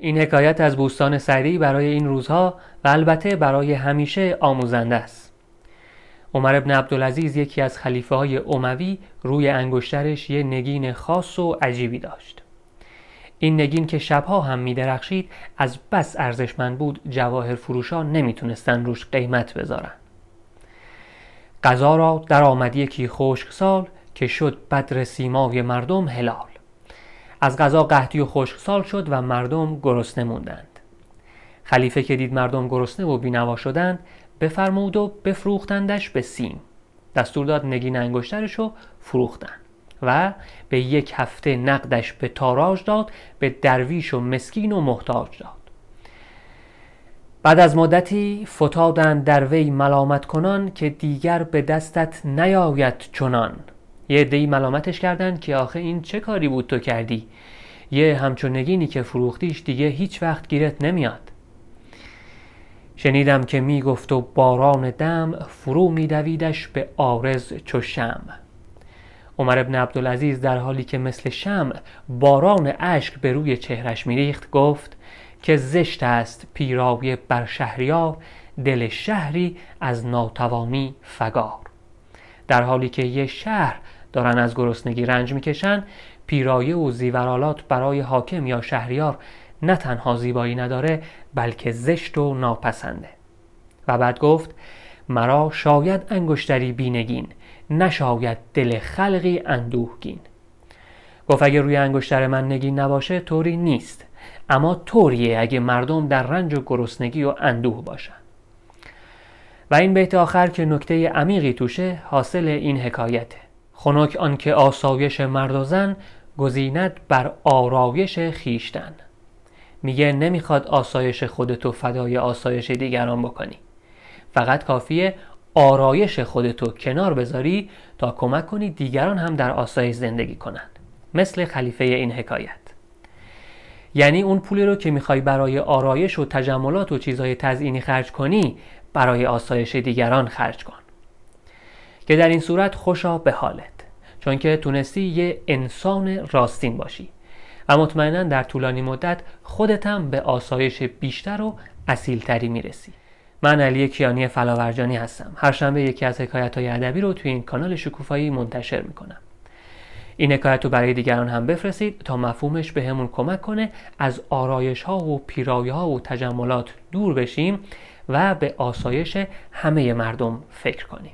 این حکایت از بوستان سعدی برای این روزها و البته برای همیشه آموزنده است. عمر ابن عبدالعزیز یکی از خلیفه های اموی روی انگشترش یه نگین خاص و عجیبی داشت. این نگین که شبها هم می درخشید از بس ارزشمند بود جواهر فروشا نمی‌تونستن روش قیمت بذارن. قضا را در آمد یکی خشک سال که شد بدر سیمای مردم هلال. از غذا قحطی و خشک سال شد و مردم گرسنه موندند. خلیفه که دید مردم گرسنه و بینوا شدند بفرمود و بفروختندش به سیم. دستور داد نگین انگشترش رو فروختن و به یک هفته نقدش به تاراج داد به درویش و مسکین و محتاج داد. بعد از مدتی فتادند در وی ملامت کنان که دیگر به دستت نیاید چنان. یه عدهای ملامتش کردند که آخه این چه کاری بود تو کردی؟ یه همچون نگینی که فروختیش دیگه هیچ وقت گیرت نمیاد. شنیدم که می‌گفت و باران دم فرو میدویدش به عارض چو شمع عمر ابن عبدالعزیز در حالی که مثل شمع باران اشک به روی چهرش میریخت گفت که زشت است پیرایه بر شهریار دل شهری از ناتوانی فگار. در حالی که یه شهر دارن از گرسنگی رنج می‌کشن پیرایه و زیورالات برای حاکم یا شهریار نه تنها زیبایی نداره بلکه زشت و ناپسنده. و بعد گفت مرا شاید انگشتری بینگین نشاید دل خلقی اندوهگین. گفت اگه روی انگشتر من نگین نباشه طوری نیست. اما طوریه اگه مردم در رنج و گرسنگی و اندوه باشن. و این بیت آخر که نکته عمیقی توشه حاصل این حکایته. خنک آنکه آسایش مرد و زن گزیند بر آرایش خیشتن میگه نمی‌خواد آسایش خودتو فدای آسایش دیگران بکنی. فقط کافیه آرایش خودتو کنار بذاری تا کمک کنی دیگران هم در آسایش زندگی کنند مثل خلیفه این حکایت. یعنی اون پولی رو که می‌خوای برای آرایش و تجملات و چیزهای تزئینی خرج کنی برای آسایش دیگران خرج کن. که در این صورت خوشا به حالت چون که تونستی یه انسان راستین باشی. و مطمئنا در طولانی مدت خودت هم به آسایش بیشتر و اصیلتری می‌رسی. من علی کیانی فلاورجانی هستم. هر شنبه یکی از حکایت های ادبی رو توی این کانال شکوفایی منتشر می‌کنم. این حکایت رو برای دیگران هم بفرستید تا مفهومش به همون کمک کنه از آرایش ها و پیرایه ها و تجملات دور بشیم و به آسایش همه مردم فکر کنیم.